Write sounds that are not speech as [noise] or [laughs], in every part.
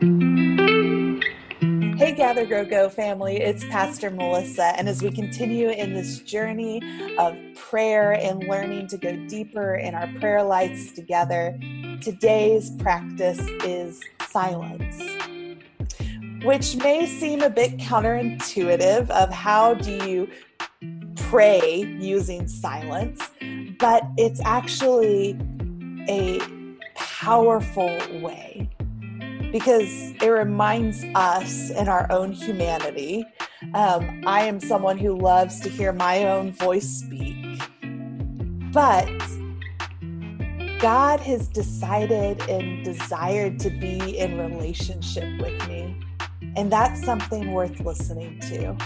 Hey, Gather Grow Go family, it's Pastor Melissa. And as we continue in this journey of prayer and learning to go deeper in our prayer lives together, today's practice is silence, which may seem a bit counterintuitive of how do you pray using silence, but it's actually a powerful way because it reminds us in our own humanity. Um, I am someone who loves to hear my own voice speak, but God has decided and desired to be in relationship with me. And that's something worth listening to.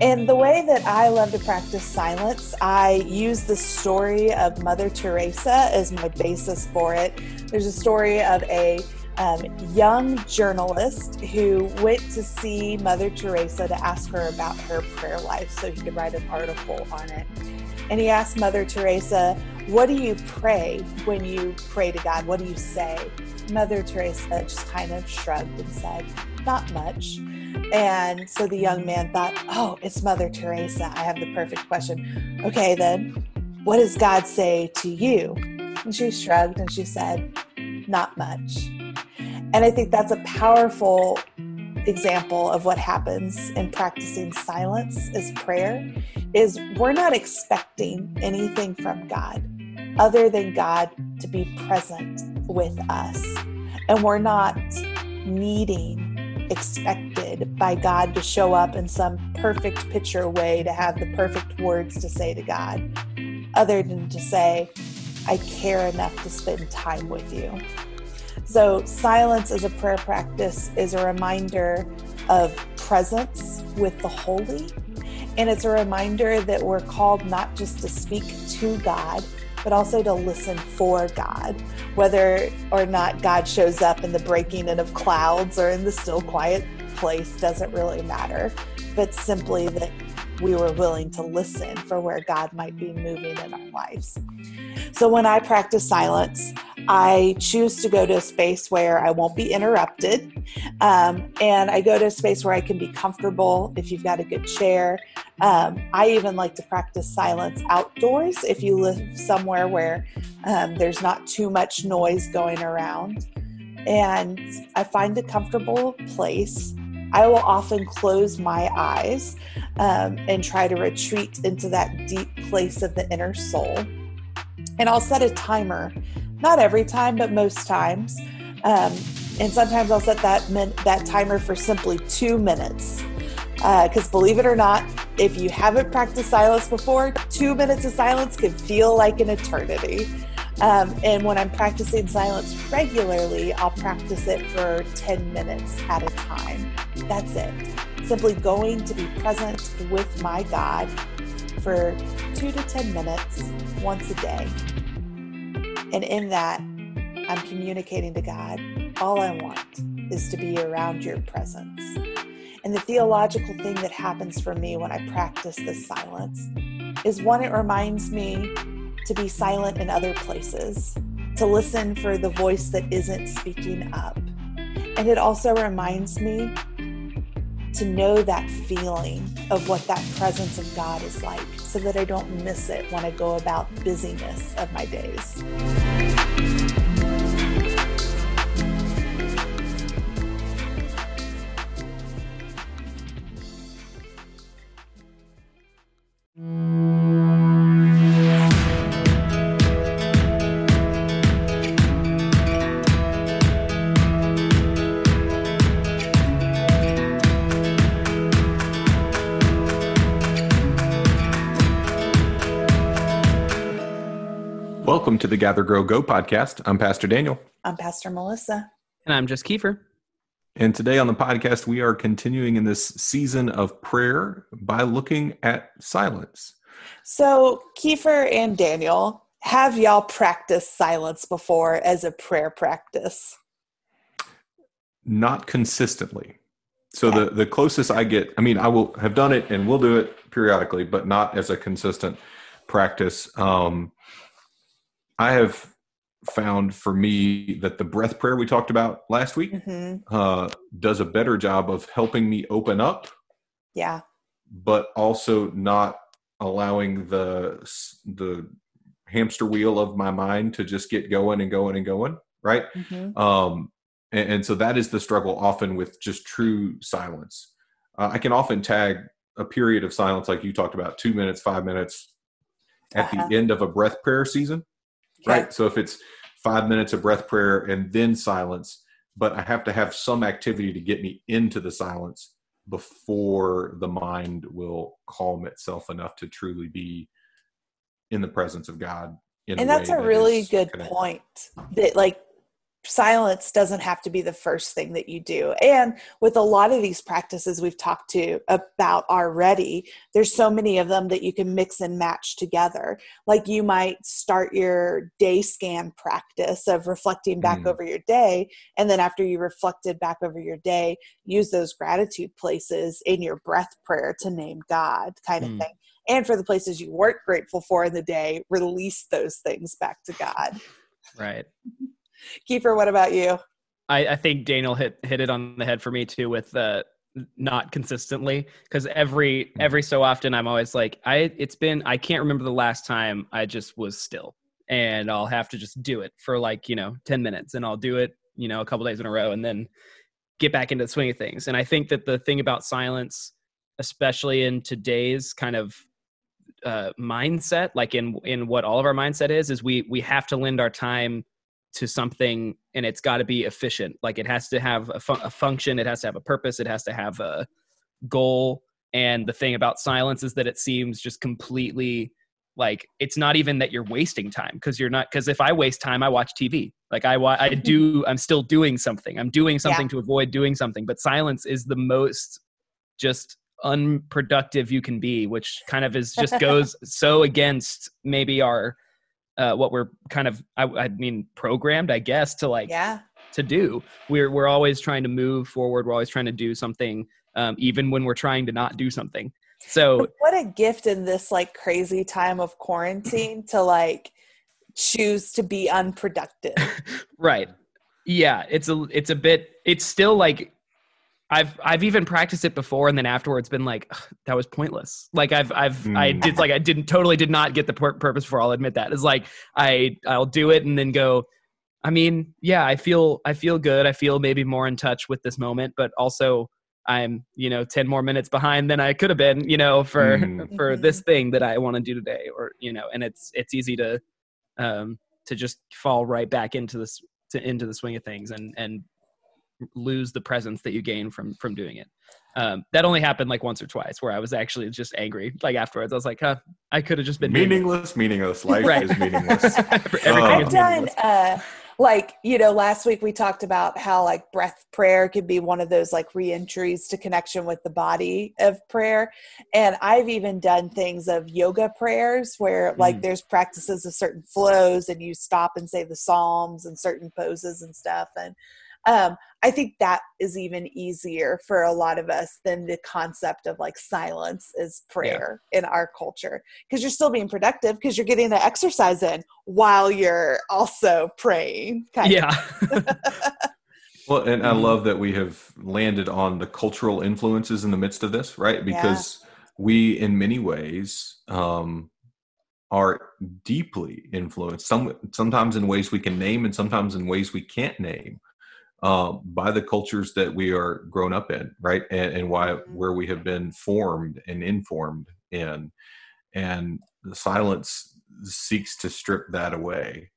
And the way that I love to practice silence, I use the story of Mother Teresa as my basis for it. There's a story of a um, young journalist who went to see Mother Teresa to ask her about her prayer life so he could write an article on it. And he asked Mother Teresa, What do you pray when you pray to God? What do you say? Mother Teresa just kind of shrugged and said, Not much. And so the young man thought, Oh, it's Mother Teresa. I have the perfect question. Okay, then, what does God say to you? And she shrugged and she said, Not much. And I think that's a powerful example of what happens in practicing silence as prayer is we're not expecting anything from God other than God to be present with us. And we're not needing, expected by God to show up in some perfect picture way to have the perfect words to say to God, other than to say, I care enough to spend time with you. So, silence as a prayer practice is a reminder of presence with the holy. And it's a reminder that we're called not just to speak to God, but also to listen for God. Whether or not God shows up in the breaking in of clouds or in the still quiet place doesn't really matter, but simply that we were willing to listen for where God might be moving in our lives. So when I practice silence, I choose to go to a space where I won't be interrupted. Um, and I go to a space where I can be comfortable if you've got a good chair. Um, I even like to practice silence outdoors if you live somewhere where um, there's not too much noise going around. And I find a comfortable place. I will often close my eyes um, and try to retreat into that deep place of the inner soul. And I'll set a timer not every time, but most times. Um, and sometimes I'll set that min- that timer for simply two minutes. Because uh, believe it or not, if you haven't practiced silence before, two minutes of silence can feel like an eternity. Um, and when I'm practicing silence regularly, I'll practice it for 10 minutes at a time. That's it. Simply going to be present with my God for two to 10 minutes once a day. And in that, I'm communicating to God, all I want is to be around your presence. And the theological thing that happens for me when I practice this silence is one, it reminds me to be silent in other places, to listen for the voice that isn't speaking up. And it also reminds me to know that feeling of what that presence of God is like so that I don't miss it when I go about busyness of my days. To the Gather Grow Go podcast. I'm Pastor Daniel. I'm Pastor Melissa. And I'm just Kiefer. And today on the podcast, we are continuing in this season of prayer by looking at silence. So, Kiefer and Daniel, have y'all practiced silence before as a prayer practice? Not consistently. So, the, the closest I get, I mean, I will have done it and we'll do it periodically, but not as a consistent practice. Um, I have found for me that the breath prayer we talked about last week hmm uh, does a better job of helping me open up, Yeah. but also not allowing the the hamster wheel of my mind to just get going and going and going. Right. hmm Um, and, and so that is the struggle often with just true silence. Uh, I can often tag a period of silence, like you talked about, two minutes, five minutes, at Uh-huh. the end of a breath prayer season right? So if it's five minutes of breath prayer and then silence, but I have to have some activity to get me into the silence before the mind will calm itself enough to truly be in the presence of God. In and way that's a that really good connected. point that like silence doesn't have to be the first thing that you do and with a lot of these practices we've talked to about already there's so many of them that you can mix and match together like you might start your day scan practice of reflecting back Mm. over your day and then after you reflected back over your day use those gratitude places in your breath prayer to name god kind of Mm. thing and for the places you weren't grateful for in the day release those things back to god Right. [laughs] [laughs] Kiefer, what about you? I, I think Daniel hit hit it on the head for me too with uh, not consistently because every every so often I'm always like I it's been I can't remember the last time I just was still and I'll have to just do it for like you know ten minutes and I'll do it you know a couple days in a row and then get back into the swing of things and I think that the thing about silence especially in today's kind of uh, mindset like in in what all of our mindset is is we we have to lend our time to something and it's got to be efficient. Like it has to have a, fun- a function it has to have a purpose it has to have a goal. And the thing about silence is that it seems just completely like it's not even that you're wasting time because you're not because if i waste time i watch tv like i i mm-hmm. do i'm still doing something. I'm doing something to avoid doing something. But silence is the most just unproductive you can be which kind of is just [laughs] goes so against maybe our uh, what we're kind of I, I mean programmed i guess to like Yeah. to do we're we're always trying to move forward we're always trying to do something um, even when we're trying to not do something so [laughs] What a gift in this like crazy time of quarantine to like choose to be unproductive. [laughs] right yeah it's a it's a bit it's still like i've i've even practiced it before and then afterwards been like that was pointless like i've i've i Mm. did like i didn't totally did not get the pur- purpose for i'll admit that it's like i i'll do it and then go i mean yeah i feel i feel good i feel maybe more in touch with this moment but also i'm you know 10 more minutes behind than i could have been you know for Mhm. [laughs] for this thing that i want to do today or you know and it's it's easy to um to just fall right back into this to into the swing of things and and lose the presence that you gain from from doing it um that only happened like once or twice where i was actually just angry like afterwards i was like huh i could have just been meaningless, meaningless. Life Right. is [laughs] meaningless. everything Uh, is I've done meaningless. uh like you know last week we talked about how like breath prayer could be one of those like reentries to connection with the body of prayer and i've even done things of yoga prayers where like Mm. there's practices of certain flows and you stop and say the psalms and certain poses and stuff and um, i think that is even easier for a lot of us than the concept of like silence is prayer in our culture because you're still being productive because you're getting the exercise in while you're also praying. Kind yeah [laughs] [laughs] Well, and I Mhm. love that we have landed on the cultural influences in the midst of this, right? Because we, in many ways, um, are deeply influenced. Some sometimes in ways we can name, and sometimes in ways we can't name, um, by the cultures that we are grown up in, right? And, and why Mhm. where we have been formed and informed in, and the silence seeks to strip that away.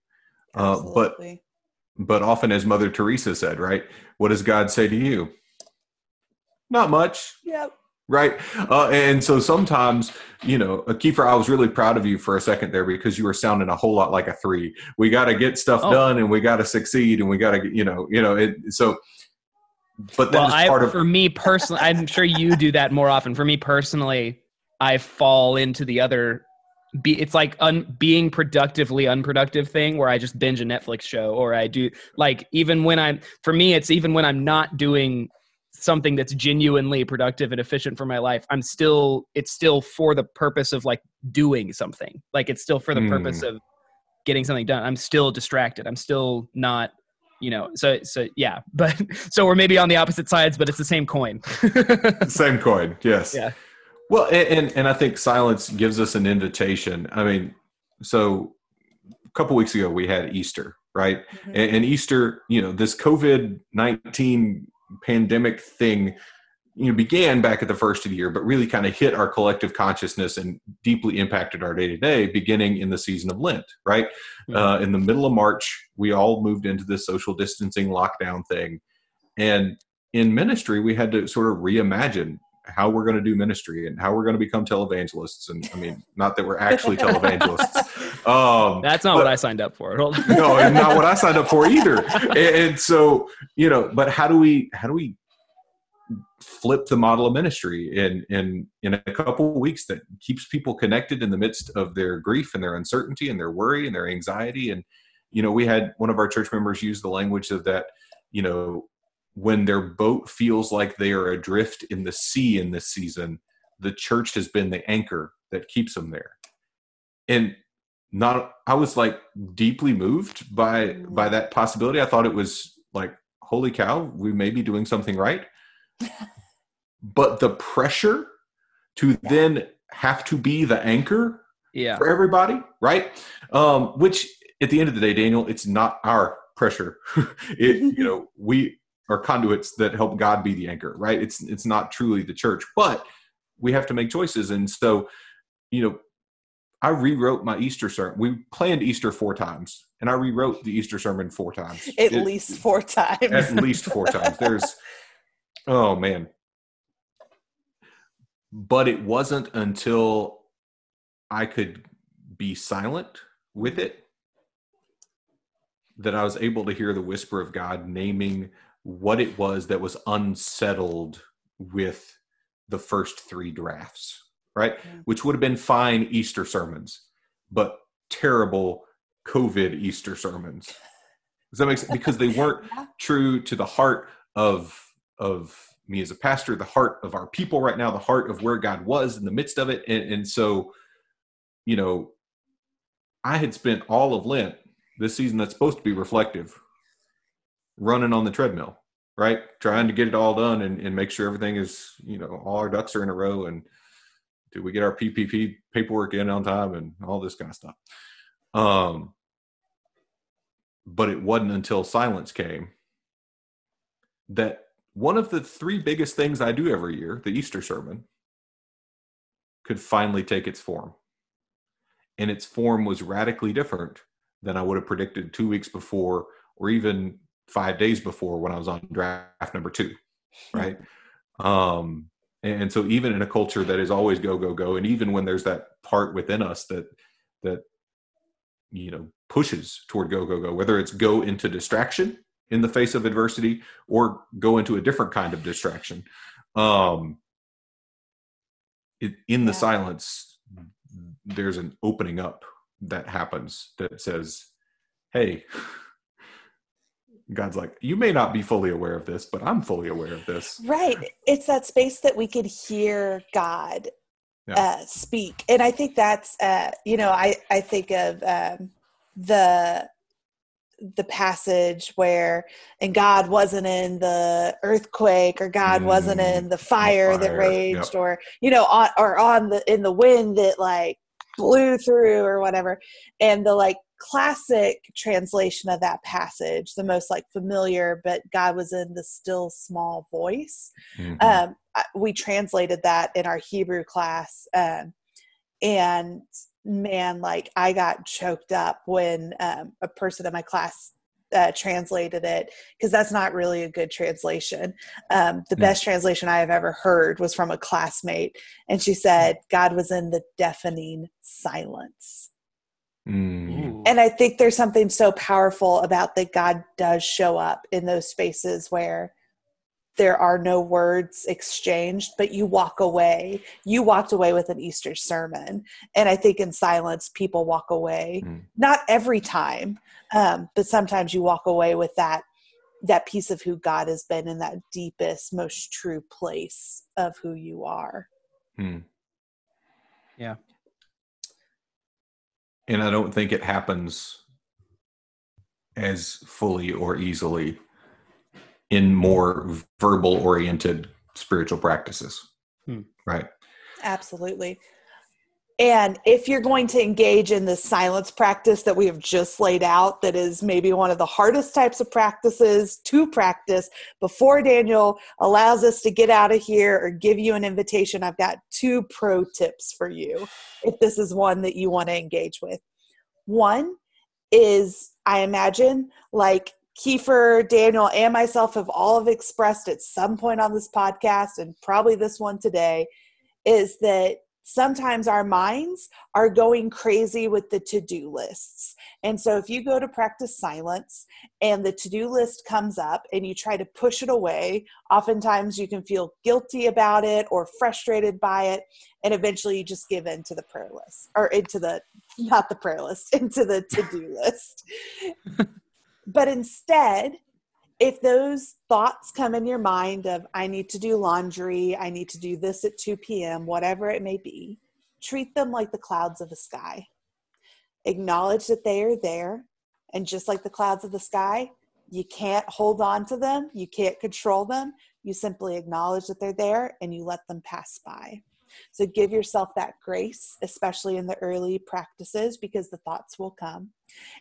Uh, but but often, as Mother Teresa said, right? What does God say to you? Not much, yep. Right? Uh, and so sometimes, you know, uh, Kiefer, I was really proud of you for a second there because you were sounding a whole lot like a three. We got to get stuff Oh. done, and we got to succeed, and we got to, you know, you know. It, so, but that well is I, part of for me personally i'm sure you do that more often for me personally i fall into the other be it's like un, being productively unproductive thing where i just binge a netflix show or i do like even when i'm for me it's even when i'm not doing something that's genuinely productive and efficient for my life i'm still it's still for the purpose of like doing something like it's still for the Hmm. purpose of getting something done. I'm still distracted. I'm still not, you know. So so yeah, [laughs] but so we're maybe on the opposite sides, but it's the same coin. [laughs] same coin. Yes. Yeah. Well, and, and and I think silence gives us an invitation. I mean, so a couple weeks ago we had Easter, right? Mm-hmm. And, and Easter, you know, this COVID nineteen pandemic thing you know began back at the first of the year but really kind of hit our collective consciousness and deeply impacted our day to day beginning in the season of lent right? Uh, in the middle of march we all moved into this social distancing lockdown thing. And in ministry we had to sort of reimagine how we're going to do ministry and how we're going to become televangelists. And i mean not that we're actually [laughs] televangelists um, that's not but, what i signed up for. No not what i signed up for [laughs] either. And, and so you know but how do we how do we flip the model of ministry in in in a couple of weeks that keeps people connected in the midst of their grief and their uncertainty and their worry and their anxiety? And you know we had one of our church members use the language of that you know when their boat feels like they are adrift in the sea in this season the church has been the anchor that keeps them there. And not i was like deeply moved by by that possibility i thought it was like holy cow we may be doing something right [laughs] but the pressure to yeah. then have to be the anchor yeah. for everybody, right? Um, which at the end of the day, Daniel, it's not our pressure. [laughs] it, you know, [laughs] we are conduits that help God be the anchor, right? It's it's not truly the church, but we have to make choices. And so, you know, I rewrote my Easter sermon. We planned Easter four times, and I rewrote the Easter sermon four times. [laughs] At it, least four times. At least four times. There's [laughs] Oh man. But it wasn't until I could be silent with it that I was able to hear the whisper of God naming what it was that was unsettled with the first three drafts, right? Yeah. Which would have been fine Easter sermons, but terrible COVID Easter sermons. Does that make sense? Because they weren't [laughs] true to the heart of of me as a pastor, the heart of our people right now, the heart of where God was in the midst of it. And, and so, you know, I had spent all of Lent this season that's supposed to be reflective, running on the treadmill, right? Trying to get it all done and, and make sure everything is, you know, all our ducks are in a row and do we get our PPP paperwork in on time and all this kind of stuff. Um, but it wasn't until silence came that one of the three biggest things I do every year, the Easter sermon, could finally take its form. And its form was radically different than I would have predicted two weeks before or even five days before when I was on draft number two. Right. um, and so even in a culture that is always go, go, go, and even when there's that part within us that that you know pushes toward go, go, go, whether it's go into distraction in the face of adversity or go into a different kind of distraction um it, in the yeah. silence there's an opening up that happens that says hey God's like, you may not be fully aware of this, but I'm fully aware of this. Right. It's that space that we could hear God yeah. uh, speak. And I think that's, uh, you know, I, I think of um, the the passage where and God wasn't in the earthquake or God mm, wasn't in the fire, the fire that raged yep. or you know on or on the in the wind that like blew through or whatever and the like classic translation of that passage the most like familiar but God was in the still small voice mm-hmm. um we translated that in our Hebrew class um and man, like I got choked up when um, a person in my class uh, translated it because that's not really a good translation. Um, the mm. best translation I have ever heard was from a classmate, and she said, God was in the deafening silence. Mm. And I think there's something so powerful about that God does show up in those spaces where there are no words exchanged, but you walk away. You walked away with an Easter sermon. And I think in silence, people walk away. Mm. Not every time, um, but sometimes you walk away with that that piece of who God has been in that deepest, most true place of who you are. Mm. Yeah. And I don't think it happens as fully or easily in more verbal oriented spiritual practices. Hmm. Right. Absolutely. And if you're going to engage in this silence practice that we have just laid out, that is maybe one of the hardest types of practices to practice before Daniel allows us to get out of here or give you an invitation, I've got two pro tips for you if this is one that you want to engage with. One is, I imagine, like Kiefer, Daniel, and myself have all have expressed at some point on this podcast, and probably this one today, is that sometimes our minds are going crazy with the to do lists. And so, if you go to practice silence and the to do list comes up and you try to push it away, oftentimes you can feel guilty about it or frustrated by it. And eventually, you just give in to the prayer list or into the not the prayer list, [laughs] into the to do list. [laughs] but instead, if those thoughts come in your mind of i need to do laundry i need to do this at 2 p.m whatever it may be treat them like the clouds of the sky. Acknowledge that they are there and just like the clouds of the sky you can't hold on to them you can't control them. You simply acknowledge that they're there and you let them pass by so give yourself that grace especially in the early practices because the thoughts will come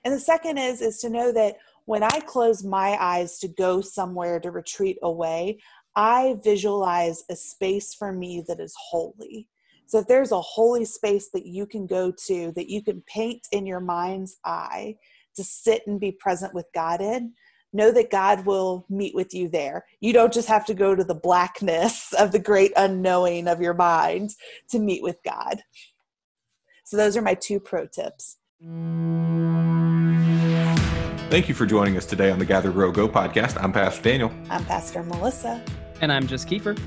and the second is is to know that when I close my eyes to go somewhere to retreat away, I visualize a space for me that is holy. So if there's a holy space that you can go to, that you can paint in your mind's eye to sit and be present with God in, know that God will meet with you there. You don't just have to go to the blackness [laughs] of the great unknowing of your mind to meet with God. So those are my two pro tips. Thank you for joining us today on the Gather Grow Go podcast. I'm Pastor Daniel. I'm Pastor Melissa. And I'm just Kiefer.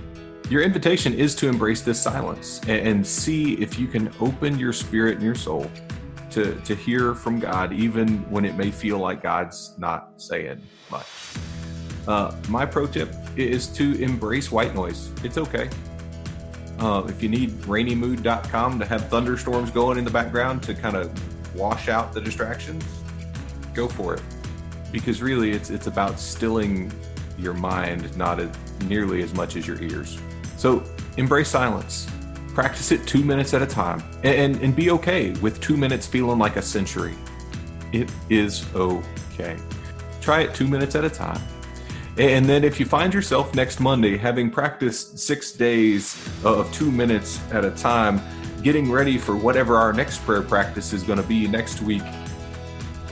Your invitation is to embrace this silence and, see if you can open your spirit and your soul to, to hear from God, even when it may feel like God's not saying much. Uh, my pro tip is to embrace white noise. It's okay. Uh, if you need rainymood.com to have thunderstorms going in the background to kind of wash out the distractions, go for it. Because really, it's it's about stilling your mind, not as, nearly as much as your ears. So embrace silence. Practice it two minutes at a time, and, and, and be okay with two minutes feeling like a century. It is okay. Try it two minutes at a time. And then, if you find yourself next Monday having practiced six days of two minutes at a time, getting ready for whatever our next prayer practice is going to be next week,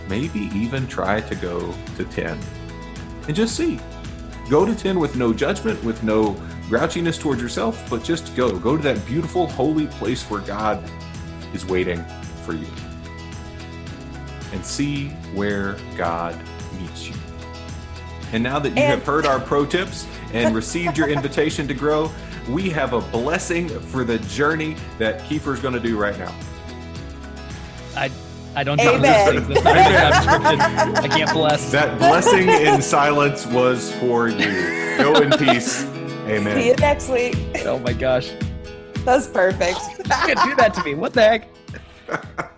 maybe even try to go to 10 and just see. Go to 10 with no judgment, with no grouchiness towards yourself, but just go. Go to that beautiful, holy place where God is waiting for you. And see where God meets you. And now that you and- have heard our pro tips and received your invitation to grow, we have a blessing for the journey that Kiefer is going to do right now. I I don't know Amen. this. [laughs] I can't bless. That blessing in silence was for you. Go in peace. Amen. See you next week. Oh my gosh. That's perfect. you can't do that to me. What the heck? [laughs]